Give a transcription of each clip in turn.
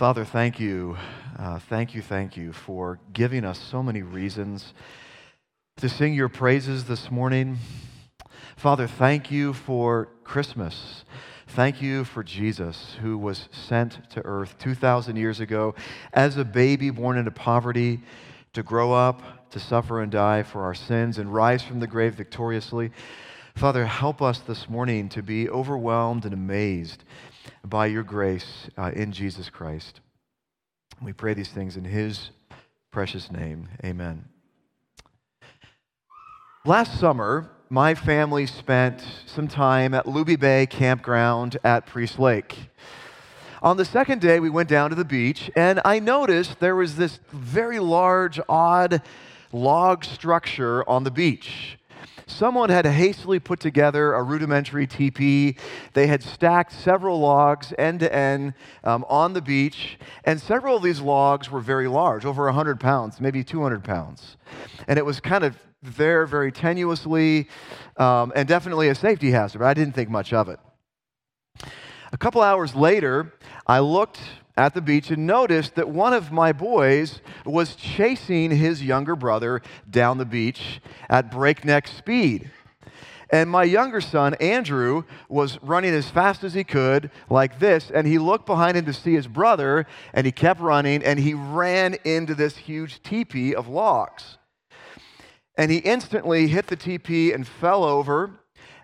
Father, thank you. Uh, thank you, thank you for giving us so many reasons to sing your praises this morning. Father, thank you for Christmas. Thank you for Jesus, who was sent to earth 2,000 years ago as a baby born into poverty to grow up, to suffer and die for our sins, and rise from the grave victoriously. Father, help us this morning to be overwhelmed and amazed by your grace uh, in Jesus Christ. We pray these things in his precious name. Amen. Last summer, my family spent some time at Luby Bay Campground at Priest Lake. On the second day, we went down to the beach, and I noticed there was this very large, odd log structure on the beach. Someone had hastily put together a rudimentary teepee. They had stacked several logs end to end um, on the beach, and several of these logs were very large, over 100 pounds, maybe 200 pounds. And it was kind of there very tenuously um, and definitely a safety hazard, but I didn't think much of it. A couple hours later, I looked at the beach and noticed that one of my boys was chasing his younger brother down the beach at breakneck speed. And my younger son, Andrew, was running as fast as he could, like this, and he looked behind him to see his brother, and he kept running, and he ran into this huge teepee of logs. And he instantly hit the teepee and fell over,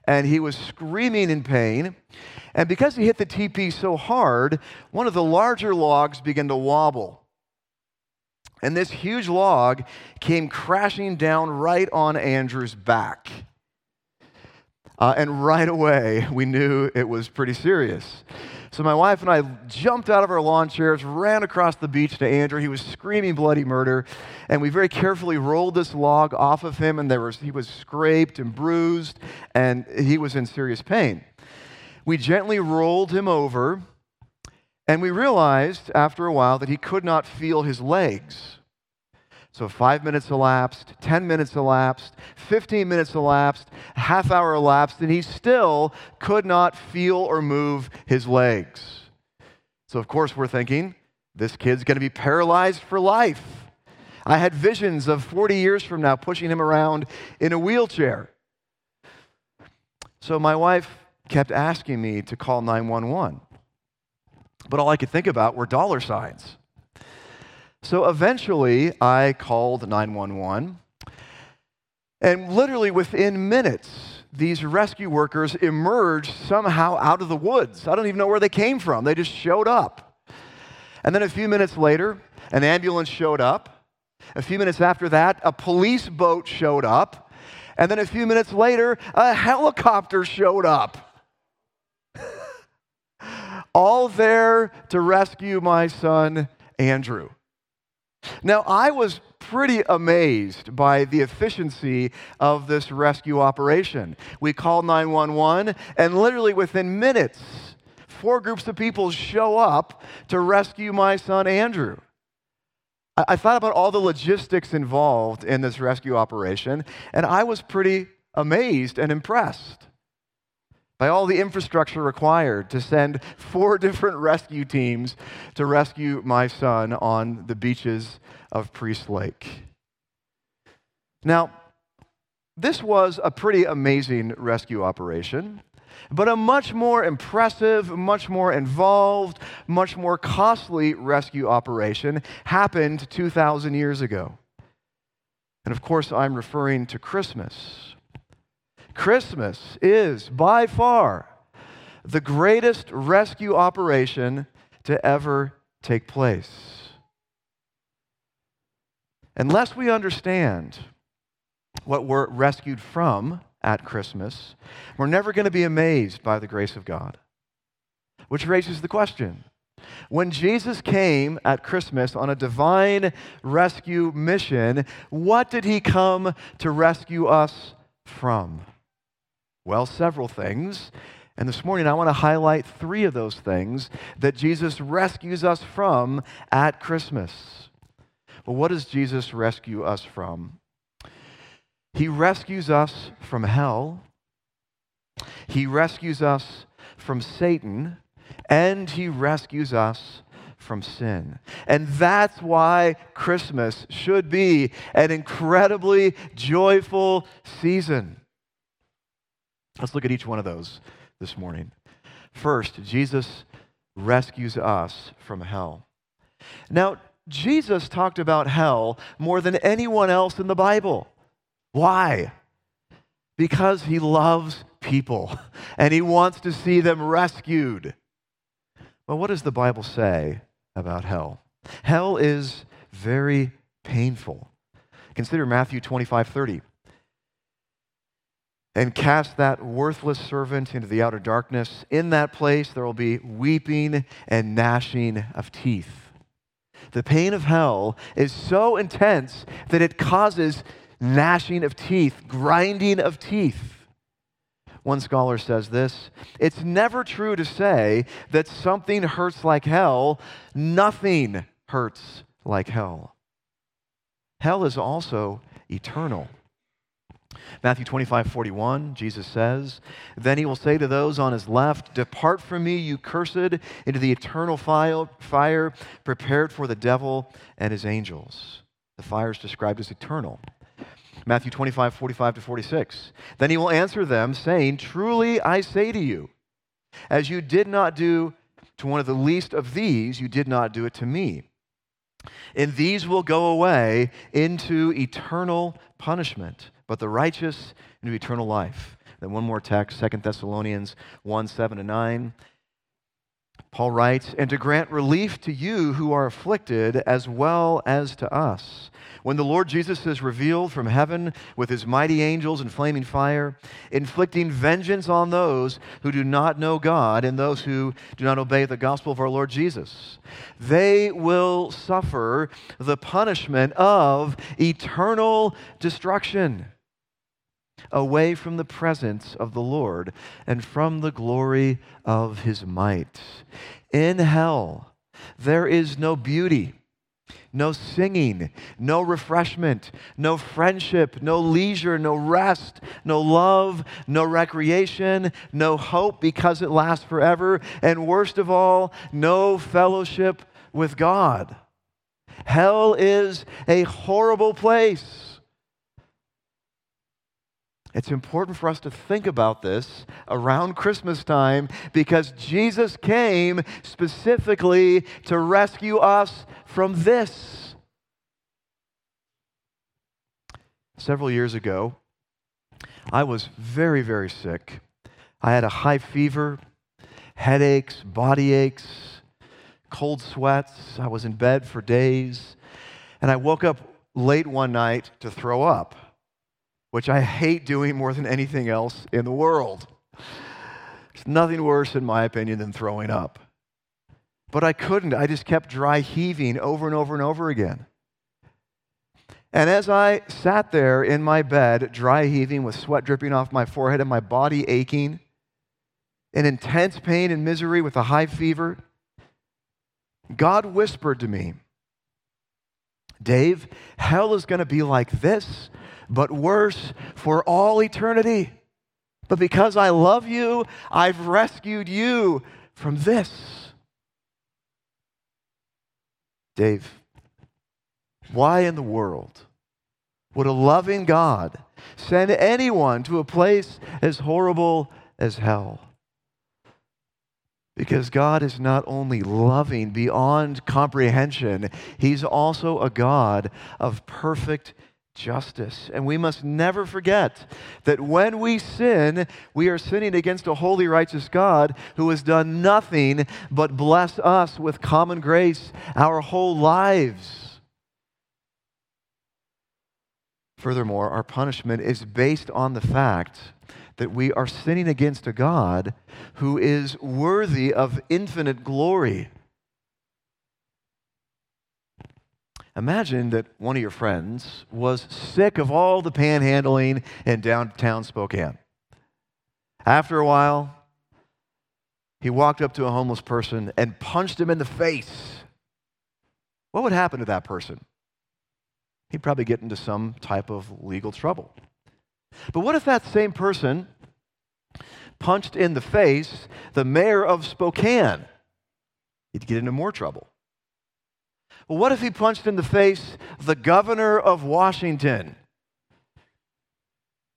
and he was screaming in pain. And because he hit the teepee so hard, one of the larger logs began to wobble. And this huge log came crashing down right on Andrew's back. Uh, and right away, we knew it was pretty serious. So my wife and I jumped out of our lawn chairs, ran across the beach to Andrew. He was screaming bloody murder, and we very carefully rolled this log off of him, and there was, he was scraped and bruised, and he was in serious pain. We gently rolled him over, and we realized after a while that he could not feel his legs. So five minutes elapsed, 10 minutes elapsed, 15 minutes elapsed, half hour elapsed, and he still could not feel or move his legs. So, of course, we're thinking, this kid's going to be paralyzed for life. I had visions of 40 years from now pushing him around in a wheelchair. So, my wife kept asking me to call 911. But all I could think about were dollar signs. So eventually, I called 911. And literally within minutes, these rescue workers emerged somehow out of the woods. I don't even know where they came from. They just showed up. And then a few minutes later, an ambulance showed up. A few minutes after that, a police boat showed up. And then a few minutes later, a helicopter showed up all there to rescue my son, Andrew. Now, I was pretty amazed by the efficiency of this rescue operation. We called 911, and literally within minutes, four groups of people show up to rescue my son, Andrew. I, thought about all the logistics involved in this rescue operation, and I was pretty amazed and impressed by all the infrastructure required to send four different rescue teams to rescue my son on the beaches of Priest Lake. Now, this was a pretty amazing rescue operation, but a much more impressive, much more involved, much more costly rescue operation happened 2,000 years ago. And of course, I'm referring to Christmas. Christmas is by far the greatest rescue operation to ever take place. Unless we understand what we're rescued from at Christmas, we're never going to be amazed by the grace of God. Which raises the question when Jesus came at Christmas on a divine rescue mission, what did he come to rescue us from? Well, several things. And this morning, I want to highlight three of those things that Jesus rescues us from at Christmas. Well, what does Jesus rescue us from? He rescues us from hell, He rescues us from Satan, and He rescues us from sin. And that's why Christmas should be an incredibly joyful season. Let's look at each one of those this morning. First, Jesus rescues us from hell. Now, Jesus talked about hell more than anyone else in the Bible. Why? Because he loves people and he wants to see them rescued. Well, what does the Bible say about hell? Hell is very painful. Consider Matthew 25 30 and cast that worthless servant into the outer darkness. In that place there will be weeping and gnashing of teeth. The pain of hell is so intense that it causes gnashing of teeth, grinding of teeth. One scholar says this It's never true to say that something hurts like hell, nothing hurts like hell. Hell is also eternal. Matthew 25, 41, Jesus says, Then he will say to those on his left, Depart from me, you cursed, into the eternal fire prepared for the devil and his angels. The fire is described as eternal. Matthew 25, 45 to 46. Then he will answer them, saying, Truly I say to you, as you did not do to one of the least of these, you did not do it to me. And these will go away into eternal punishment but the righteous into eternal life. Then one more text, 2 Thessalonians 1 7 to 9. Paul writes, and to grant relief to you who are afflicted as well as to us. When the Lord Jesus is revealed from heaven with his mighty angels in flaming fire, inflicting vengeance on those who do not know God and those who do not obey the gospel of our Lord Jesus, they will suffer the punishment of eternal destruction away from the presence of the Lord and from the glory of his might. In hell, there is no beauty, no singing, no refreshment, no friendship, no leisure, no rest, no love, no recreation, no hope because it lasts forever, and worst of all, no fellowship with God. Hell is a horrible place. It's important for us to think about this around Christmas time because Jesus came specifically to rescue us from this. Several years ago, I was very, very sick. I had a high fever, headaches, body aches, cold sweats. I was in bed for days. And I woke up late one night to throw up which I hate doing more than anything else in the world. It's nothing worse, in my opinion, than throwing up. But I couldn't. I just kept dry heaving over and over and over again. And as I sat there in my bed, dry heaving with sweat dripping off my forehead and my body aching, in intense pain and misery with a high fever, God whispered to me, Dave, hell is going to be like this but worse for all eternity. But because I love you, I've rescued you from this. Dave, why in the world would a loving God send anyone to a place as horrible as hell? Because God is not only loving beyond comprehension, He's also a God of perfect justice. And we must never forget that when we sin, we are sinning against a holy, righteous God who has done nothing but bless us with common grace our whole lives. Furthermore, our punishment is based on the fact that we are sinning against a God who is worthy of infinite glory. Imagine that one of your friends was sick of all the panhandling in downtown Spokane. After a while, he walked up to a homeless person and punched him in the face. What would happen to that person? He'd probably get into some type of legal trouble. But what if that same person punched in the face the mayor of Spokane? He'd get into more trouble. Well, what if he punched in the face the governor of Washington?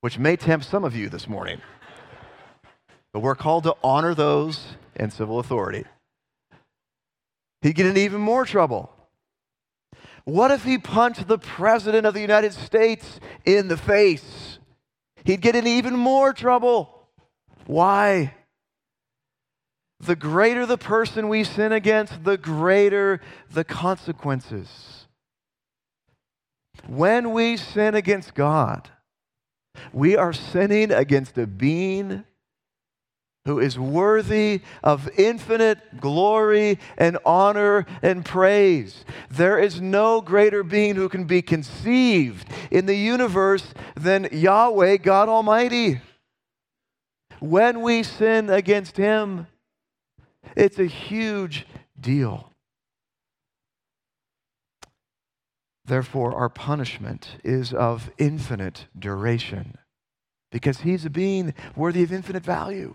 Which may tempt some of you this morning. But we're called to honor those in civil authority. He'd get in even more trouble. What if he punched the President of the United States in the face? He'd get in even more trouble. Why? The greater the person we sin against, the greater the consequences. When we sin against God, we are sinning against a being who is worthy of infinite glory and honor and praise. There is no greater being who can be conceived in the universe than Yahweh, God Almighty. When we sin against Him, it's a huge deal. Therefore, our punishment is of infinite duration because He's a being worthy of infinite value.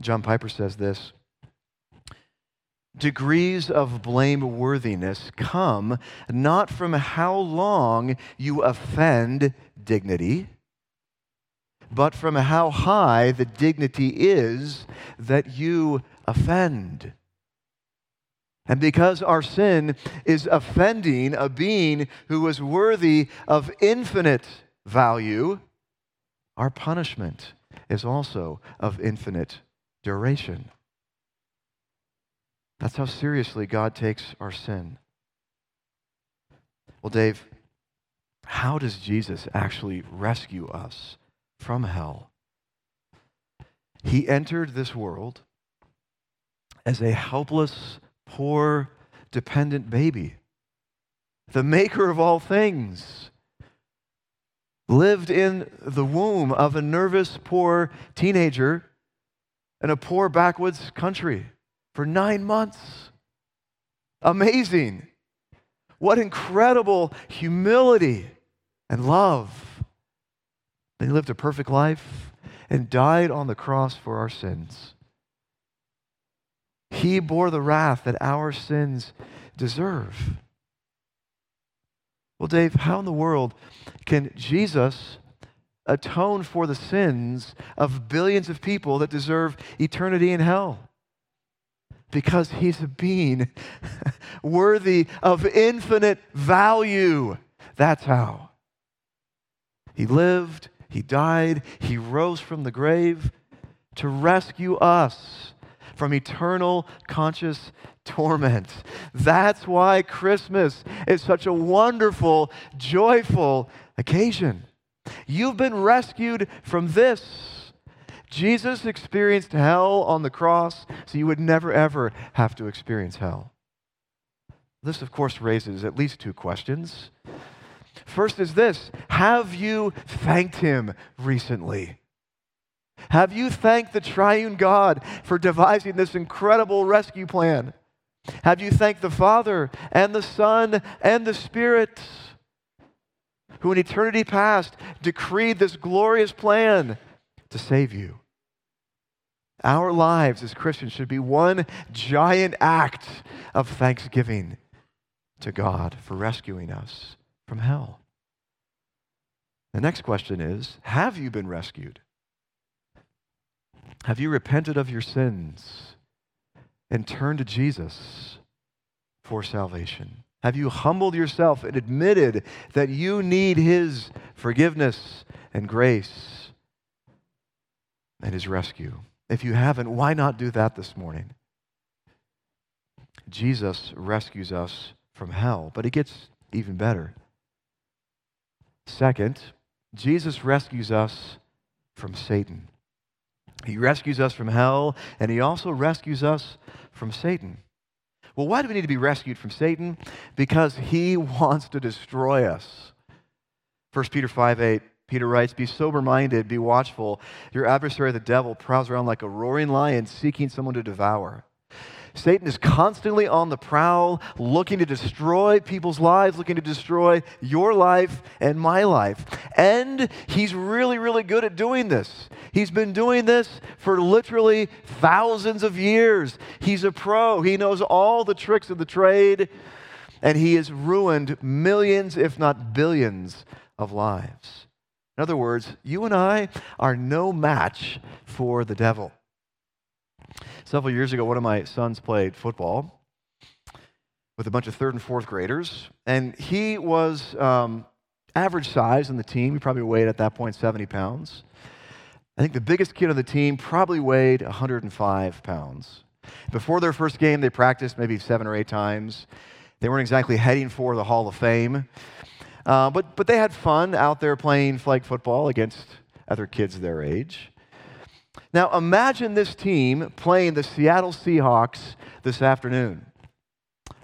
John Piper says this Degrees of blameworthiness come not from how long you offend dignity, but from how high the dignity is that you offend. And because our sin is offending a being who is worthy of infinite value, our punishment is also of infinite duration. That's how seriously God takes our sin. Well, Dave, how does Jesus actually rescue us from hell? He entered this world as a helpless, poor, dependent baby. The maker of all things lived in the womb of a nervous, poor teenager in a poor backwoods country for nine months. Amazing. What incredible humility and love. He lived a perfect life and died on the cross for our sins. He bore the wrath that our sins deserve. Well, Dave, how in the world can Jesus atone for the sins of billions of people that deserve eternity in hell. Because he's a being worthy of infinite value. That's how. He lived, he died, he rose from the grave to rescue us from eternal conscious torment. That's why Christmas is such a wonderful, joyful occasion. You've been rescued from this. Jesus experienced hell on the cross, so you would never, ever have to experience hell. This, of course, raises at least two questions. First is this Have you thanked him recently? Have you thanked the triune God for devising this incredible rescue plan? Have you thanked the Father and the Son and the Spirit? who in eternity past decreed this glorious plan to save you. Our lives as Christians should be one giant act of thanksgiving to God for rescuing us from hell. The next question is Have you been rescued? Have you repented of your sins and turned to Jesus for salvation? Have you humbled yourself and admitted that you need His forgiveness and grace and His rescue? If you haven't, why not do that this morning? Jesus rescues us from hell, but it gets even better. Second, Jesus rescues us from Satan. He rescues us from hell, and He also rescues us from Satan. Well, why do we need to be rescued from Satan? Because he wants to destroy us. 1 Peter 5 8, Peter writes, Be sober minded, be watchful. Your adversary, the devil, prowls around like a roaring lion seeking someone to devour. Satan is constantly on the prowl, looking to destroy people's lives, looking to destroy your life and my life. And he's really, really good at doing this. He's been doing this for literally thousands of years. He's a pro, he knows all the tricks of the trade, and he has ruined millions, if not billions, of lives. In other words, you and I are no match for the devil. Several years ago, one of my sons played football with a bunch of third and fourth graders, and he was um, average size on the team. He probably weighed at that point 70 pounds. I think the biggest kid on the team probably weighed 105 pounds. Before their first game, they practiced maybe seven or eight times. They weren't exactly heading for the Hall of Fame, uh, but, but they had fun out there playing flag football against other kids their age. Now, imagine this team playing the Seattle Seahawks this afternoon.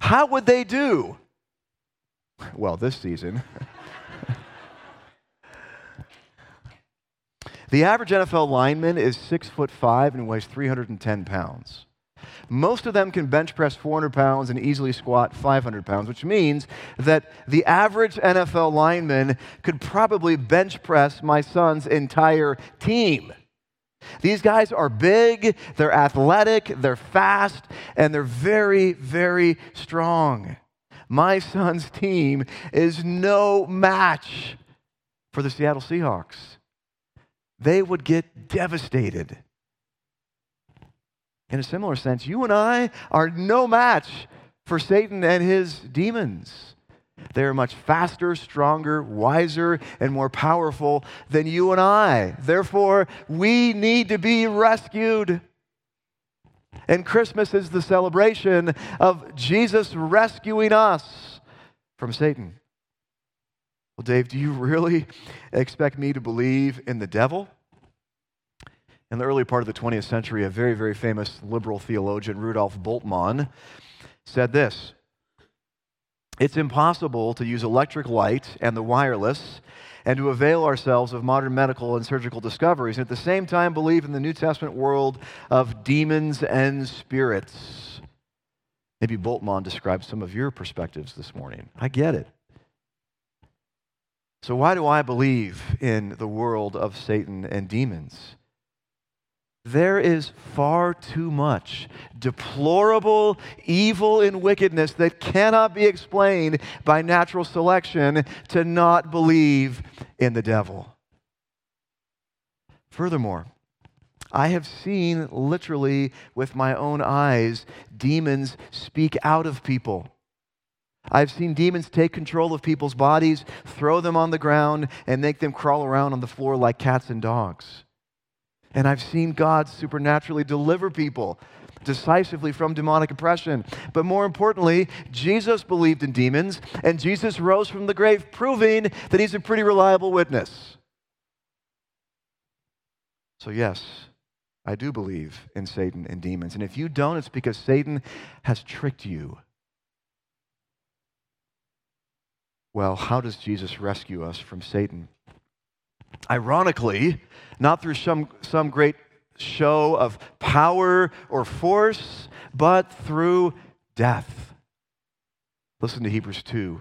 How would they do? Well, this season. the average NFL lineman is six foot five and weighs 310 pounds. Most of them can bench press 400 pounds and easily squat 500 pounds, which means that the average NFL lineman could probably bench press my son's entire team. These guys are big, they're athletic, they're fast, and they're very, very strong. My son's team is no match for the Seattle Seahawks. They would get devastated. In a similar sense, you and I are no match for Satan and his demons. They are much faster, stronger, wiser, and more powerful than you and I. Therefore, we need to be rescued. And Christmas is the celebration of Jesus rescuing us from Satan. Well, Dave, do you really expect me to believe in the devil? In the early part of the 20th century, a very, very famous liberal theologian, Rudolf Bultmann, said this it's impossible to use electric light and the wireless and to avail ourselves of modern medical and surgical discoveries, and at the same time believe in the New Testament world of demons and spirits. Maybe Bultmann describes some of your perspectives this morning. I get it. So, why do I believe in the world of Satan and demons? There is far too much deplorable evil and wickedness that cannot be explained by natural selection to not believe in the devil. Furthermore, I have seen literally with my own eyes demons speak out of people. I've seen demons take control of people's bodies, throw them on the ground, and make them crawl around on the floor like cats and dogs. And I've seen God supernaturally deliver people decisively from demonic oppression. But more importantly, Jesus believed in demons, and Jesus rose from the grave, proving that he's a pretty reliable witness. So, yes, I do believe in Satan and demons. And if you don't, it's because Satan has tricked you. Well, how does Jesus rescue us from Satan? Ironically, not through some, some great show of power or force, but through death. Listen to Hebrews 2,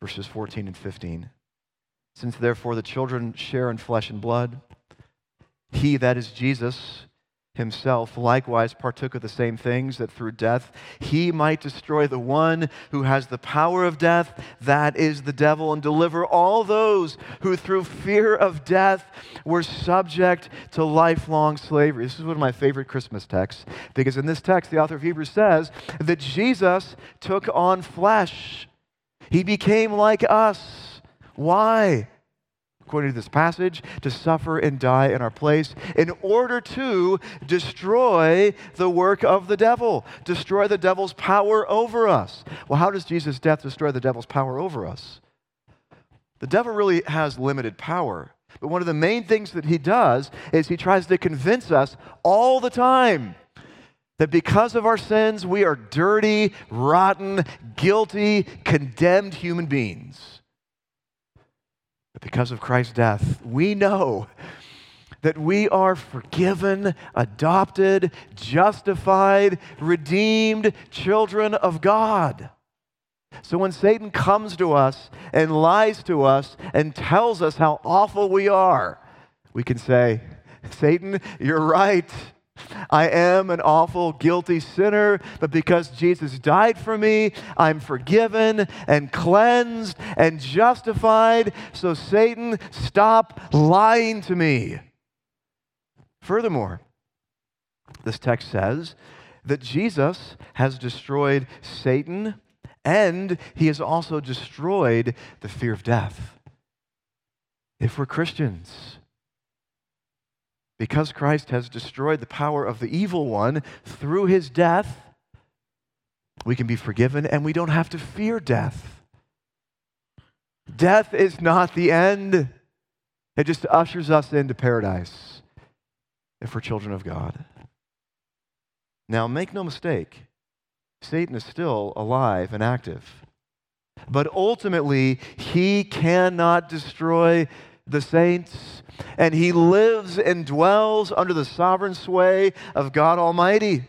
verses 14 and 15. Since therefore the children share in flesh and blood, he, that is Jesus, himself likewise partook of the same things, that through death he might destroy the one who has the power of death, that is the devil, and deliver all those who through fear of death were subject to lifelong slavery. This is one of my favorite Christmas texts, because in this text, the author of Hebrews says that Jesus took on flesh, he became like us. Why? According to this passage, to suffer and die in our place in order to destroy the work of the devil, destroy the devil's power over us. Well, how does Jesus' death destroy the devil's power over us? The devil really has limited power. But one of the main things that he does is he tries to convince us all the time that because of our sins, we are dirty, rotten, guilty, condemned human beings. But because of Christ's death, we know that we are forgiven, adopted, justified, redeemed children of God. So when Satan comes to us and lies to us and tells us how awful we are, we can say, Satan, you're right. I am an awful, guilty sinner, but because Jesus died for me, I'm forgiven and cleansed and justified. So, Satan, stop lying to me. Furthermore, this text says that Jesus has destroyed Satan and he has also destroyed the fear of death. If we're Christians, because Christ has destroyed the power of the evil one through his death, we can be forgiven and we don't have to fear death. Death is not the end, it just ushers us into paradise if we're children of God. Now, make no mistake, Satan is still alive and active. But ultimately, he cannot destroy the saints, and he lives and dwells under the sovereign sway of God Almighty.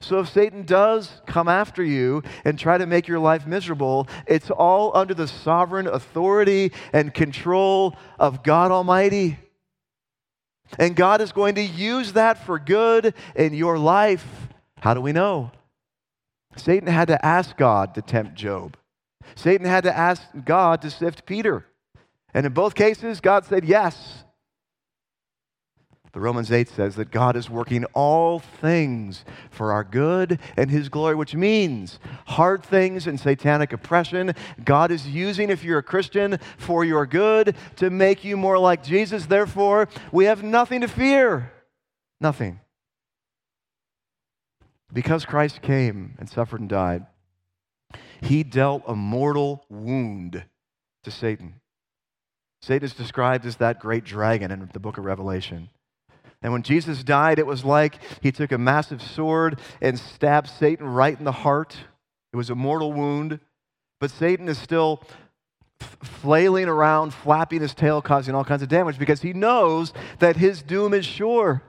So if Satan does come after you and try to make your life miserable, it's all under the sovereign authority and control of God Almighty. And God is going to use that for good in your life. How do we know? Satan had to ask God to tempt Job. Satan had to ask God to sift Peter. And in both cases, God said yes. The Romans 8 says that God is working all things for our good and his glory, which means hard things and satanic oppression. God is using, if you're a Christian, for your good to make you more like Jesus. Therefore, we have nothing to fear. Nothing. Because Christ came and suffered and died, he dealt a mortal wound to Satan. Satan is described as that great dragon in the book of Revelation. And when Jesus died, it was like he took a massive sword and stabbed Satan right in the heart. It was a mortal wound. But Satan is still flailing around, flapping his tail, causing all kinds of damage because he knows that his doom is sure.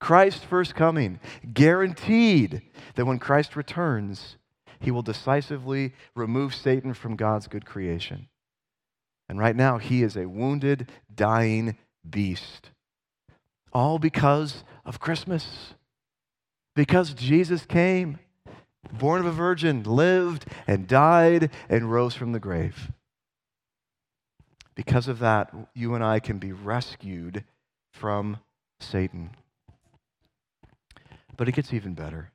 Christ's first coming, guaranteed that when Christ returns, he will decisively remove Satan from God's good creation. And right now, he is a wounded, dying beast. All because of Christmas. Because Jesus came, born of a virgin, lived and died and rose from the grave. Because of that, you and I can be rescued from Satan. But it gets even better.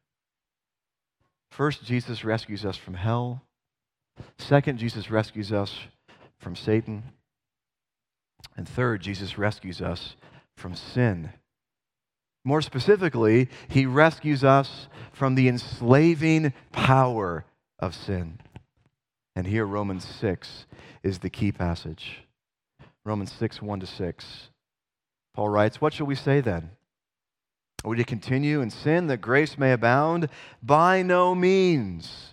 First, Jesus rescues us from hell. Second, Jesus rescues us from Satan. And third, Jesus rescues us from sin. More specifically, he rescues us from the enslaving power of sin. And here, Romans 6 is the key passage. Romans 6, 1 to 6. Paul writes, What shall we say then? Are we to continue in sin that grace may abound? By no means.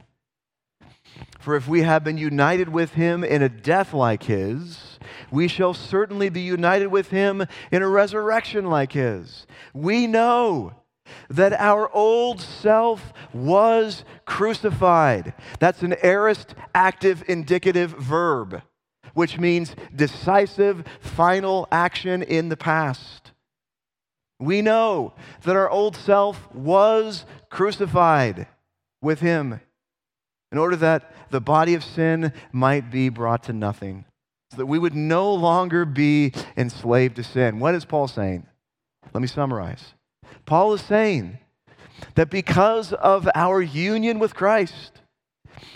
For if we have been united with him in a death like his, we shall certainly be united with him in a resurrection like his. We know that our old self was crucified. That's an aorist active indicative verb, which means decisive, final action in the past. We know that our old self was crucified with him in order that the body of sin might be brought to nothing, so that we would no longer be enslaved to sin. What is Paul saying? Let me summarize. Paul is saying that because of our union with Christ,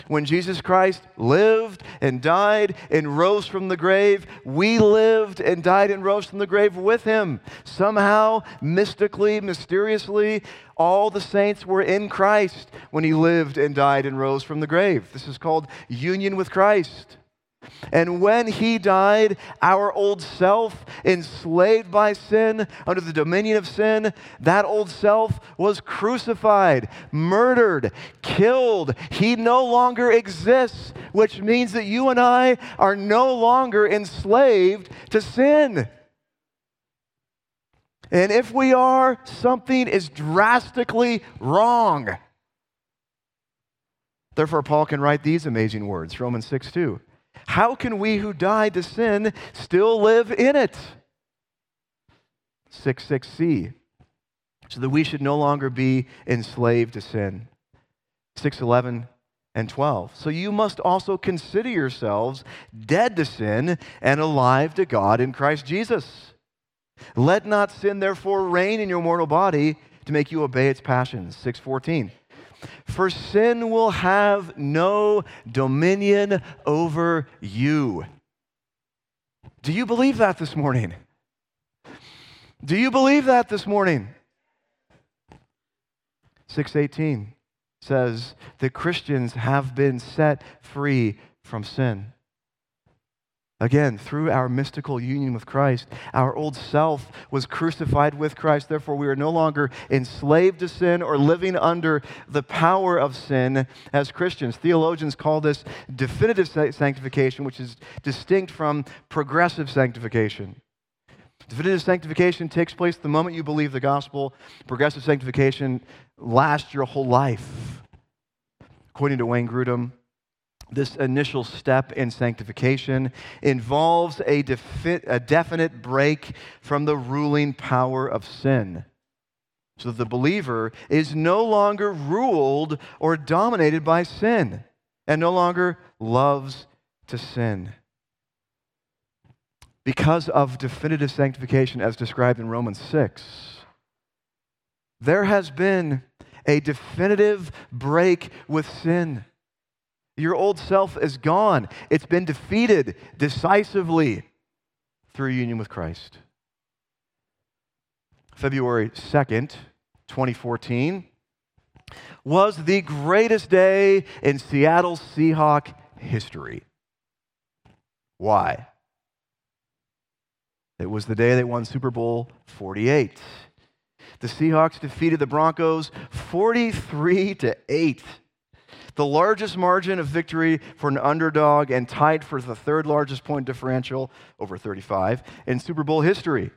When Jesus Christ lived and died and rose from the grave, we lived and died and rose from the grave with him. Somehow, mystically, mysteriously, all the saints were in Christ when he lived and died and rose from the grave. This is called union with Christ. And when he died, our old self, enslaved by sin, under the dominion of sin, that old self was crucified, murdered, killed. He no longer exists, which means that you and I are no longer enslaved to sin. And if we are, something is drastically wrong. Therefore, Paul can write these amazing words Romans 6 2. How can we who died to sin still live in it? 6 6c. So that we should no longer be enslaved to sin. 611 and 12. So you must also consider yourselves dead to sin and alive to God in Christ Jesus. Let not sin therefore reign in your mortal body to make you obey its passions. 614. For sin will have no dominion over you. Do you believe that this morning? Do you believe that this morning? 618 says that Christians have been set free from sin. Again, through our mystical union with Christ, our old self was crucified with Christ. Therefore, we are no longer enslaved to sin or living under the power of sin as Christians. Theologians call this definitive sanctification, which is distinct from progressive sanctification. Definitive sanctification takes place the moment you believe the gospel. Progressive sanctification lasts your whole life. According to Wayne Grudem, this initial step in sanctification involves a, defi- a, definite break from the ruling power of sin. So the believer is no longer ruled or dominated by sin and no longer loves to sin. Because of definitive sanctification as described in Romans 6, there has been a definitive break with sin. Your old self is gone, it's been defeated decisively through union with Christ. February 2nd, 2014, was the greatest day in Seattle Seahawk history. Why? It was the day they won Super Bowl 48. The Seahawks defeated the Broncos 43 to 8 the largest margin of victory for an underdog and tied for the third largest point differential, over 35, in Super Bowl history.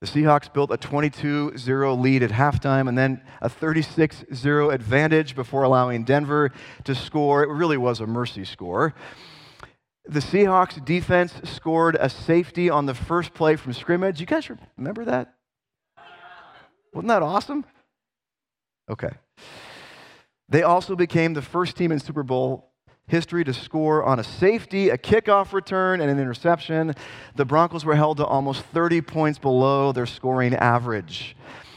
The Seahawks built a 22 0 lead at halftime and then a 36 0 advantage before allowing Denver to score. It really was a mercy score. The Seahawks defense scored a safety on the first play from scrimmage. You guys remember that? Wasn't that awesome? Okay. They also became the first team in Super Bowl history to score on a safety, a kickoff return, and an interception. The Broncos were held to almost 30 points below their scoring average.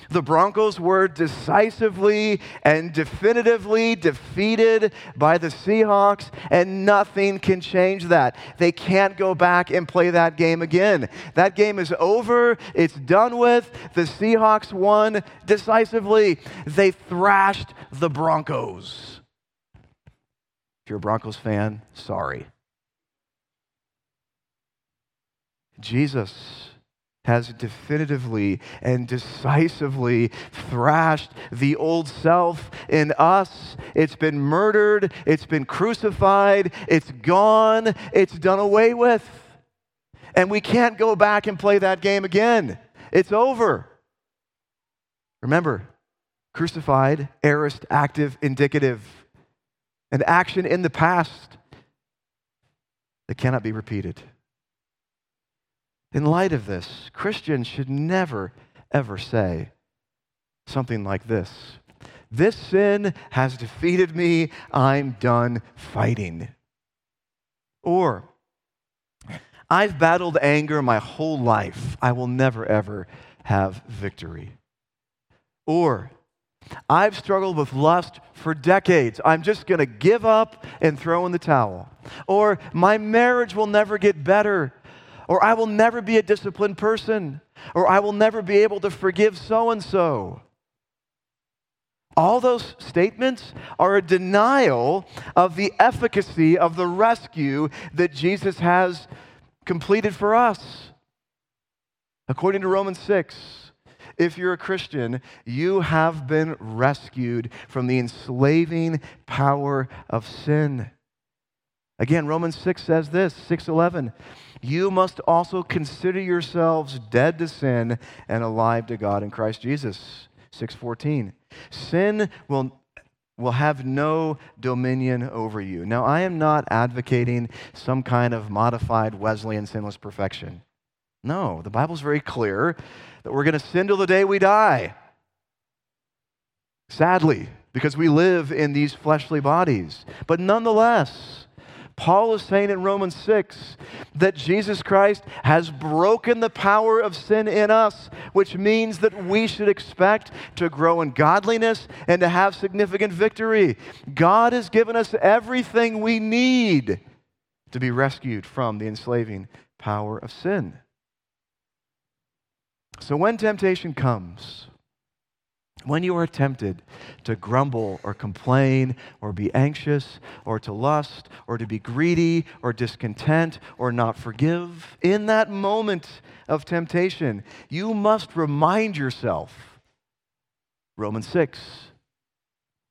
The Broncos were decisively and definitively defeated by the Seahawks, and nothing can change that. They can't go back and play that game again. That game is over, it's done with. The Seahawks won decisively. They thrashed the Broncos. If you're a Broncos fan, sorry. Jesus has definitively and decisively thrashed the old self in us. It's been murdered, it's been crucified, it's gone, it's done away with. And we can't go back and play that game again. It's over. Remember, crucified, aorist, active, indicative, an action in the past that cannot be repeated. In light of this, Christians should never, ever say something like this This sin has defeated me. I'm done fighting. Or, I've battled anger my whole life. I will never, ever have victory. Or, I've struggled with lust for decades. I'm just going to give up and throw in the towel. Or my marriage will never get better. Or I will never be a disciplined person. Or I will never be able to forgive so and so. All those statements are a denial of the efficacy of the rescue that Jesus has completed for us. According to Romans 6, if you're a Christian, you have been rescued from the enslaving power of sin. Again, Romans 6 says this, 6:11, you must also consider yourselves dead to sin and alive to God in Christ Jesus. 6:14. Sin will will have no dominion over you. Now, I am not advocating some kind of modified Wesleyan sinless perfection. No, the Bible's very clear that we're going to sin till the day we die. Sadly, because we live in these fleshly bodies. But nonetheless, Paul is saying in Romans 6 that Jesus Christ has broken the power of sin in us, which means that we should expect to grow in godliness and to have significant victory. God has given us everything we need to be rescued from the enslaving power of sin. So when temptation comes, when you are tempted to grumble or complain or be anxious or to lust or to be greedy or discontent or not forgive, in that moment of temptation, you must remind yourself Romans 6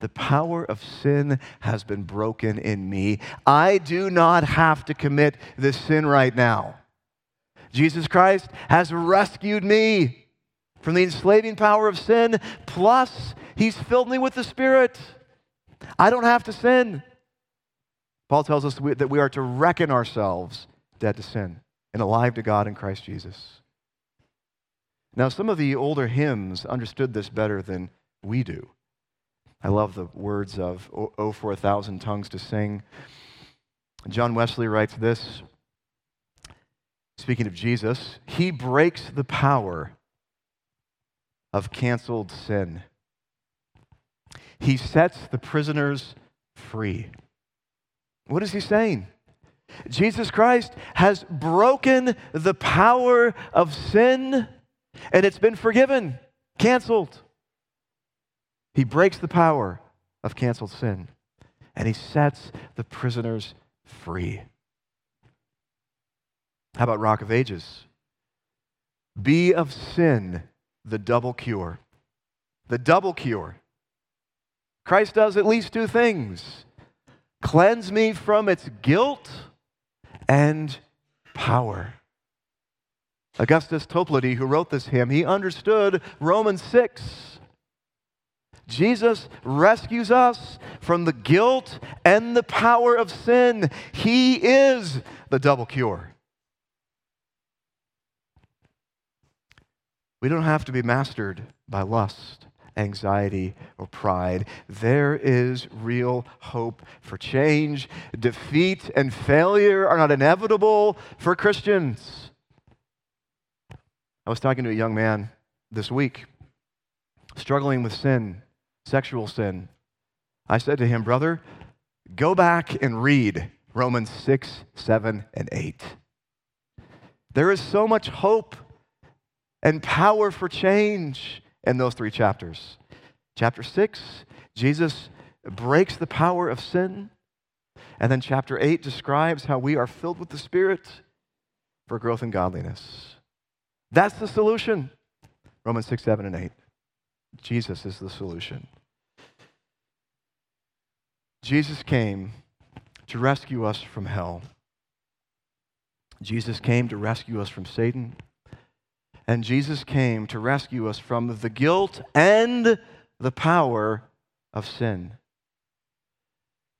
the power of sin has been broken in me. I do not have to commit this sin right now. Jesus Christ has rescued me from the enslaving power of sin, plus, He's filled me with the Spirit. I don't have to sin. Paul tells us that we are to reckon ourselves dead to sin and alive to God in Christ Jesus. Now, some of the older hymns understood this better than we do. I love the words of O for a Thousand Tongues to Sing. John Wesley writes this, speaking of Jesus, He breaks the power of canceled sin. He sets the prisoners free. What is he saying? Jesus Christ has broken the power of sin and it's been forgiven, canceled. He breaks the power of canceled sin and he sets the prisoners free. How about Rock of Ages? Be of sin the double cure. The double cure. Christ does at least two things cleanse me from its guilt and power. Augustus Toplady, who wrote this hymn, he understood Romans 6. Jesus rescues us from the guilt and the power of sin. He is the double cure. We don't have to be mastered by lust, anxiety, or pride. There is real hope for change. Defeat and failure are not inevitable for Christians. I was talking to a young man this week, struggling with sin, sexual sin. I said to him, Brother, go back and read Romans 6, 7, and 8. There is so much hope and power for change in those three chapters. Chapter 6, Jesus breaks the power of sin. And then chapter 8 describes how we are filled with the Spirit for growth in godliness. That's the solution. Romans 6, 7, and 8. Jesus is the solution. Jesus came to rescue us from hell. Jesus came to rescue us from Satan. And Jesus came to rescue us from the guilt and the power of sin.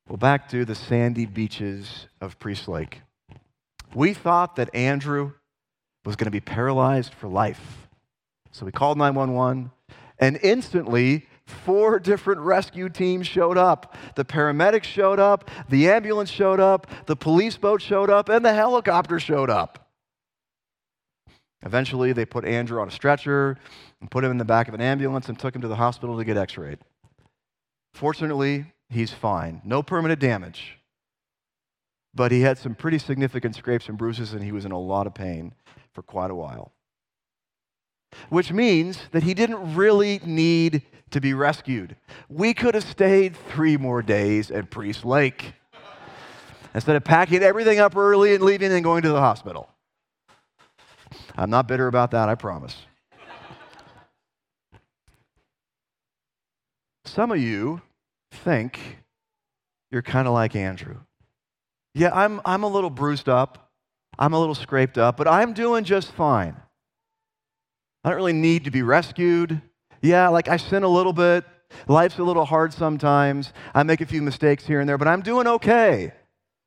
Well, back to the sandy beaches of Priest Lake. We thought that Andrew was going to be paralyzed for life. So we called 911, and instantly, four different rescue teams showed up. The paramedics showed up, the ambulance showed up, the police boat showed up, and the helicopter showed up. Eventually, they put Andrew on a stretcher. and put him in the back of an ambulance and took him to the hospital to get x rayed. Fortunately, he's fine. No permanent damage. But he had some pretty significant scrapes and bruises, and he was in a lot of pain for quite a while. Which means that he didn't really need to be rescued. We could have stayed three more days at Priest Lake instead of packing everything up early and leaving and going to the hospital. I'm not bitter about that, I promise. Some of you think you're kind of like Andrew. Yeah, I'm, I'm a little bruised up, I'm a little scraped up, but I'm doing just fine. I don't really need to be rescued. Yeah, like I sin a little bit. Life's a little hard sometimes. I make a few mistakes here and there, but I'm doing okay.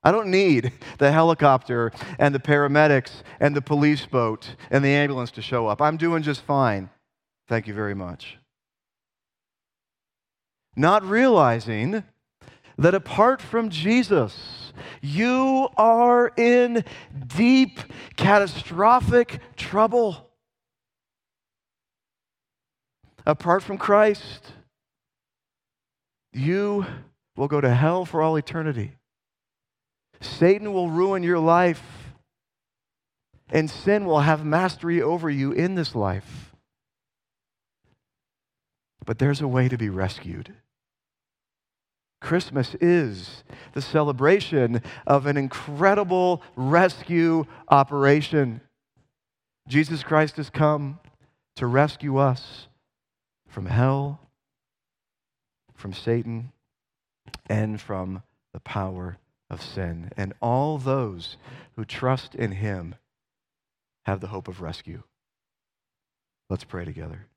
I don't need the helicopter and the paramedics and the police boat and the ambulance to show up. I'm doing just fine. Thank you very much. Not realizing that apart from Jesus, you are in deep, catastrophic trouble. Apart from Christ, you will go to hell for all eternity. Satan will ruin your life, and sin will have mastery over you in this life. But there's a way to be rescued. Christmas is the celebration of an incredible rescue operation. Jesus Christ has come to rescue us from hell, from Satan, and from the power of sin. And all those who trust in him have the hope of rescue. Let's pray together.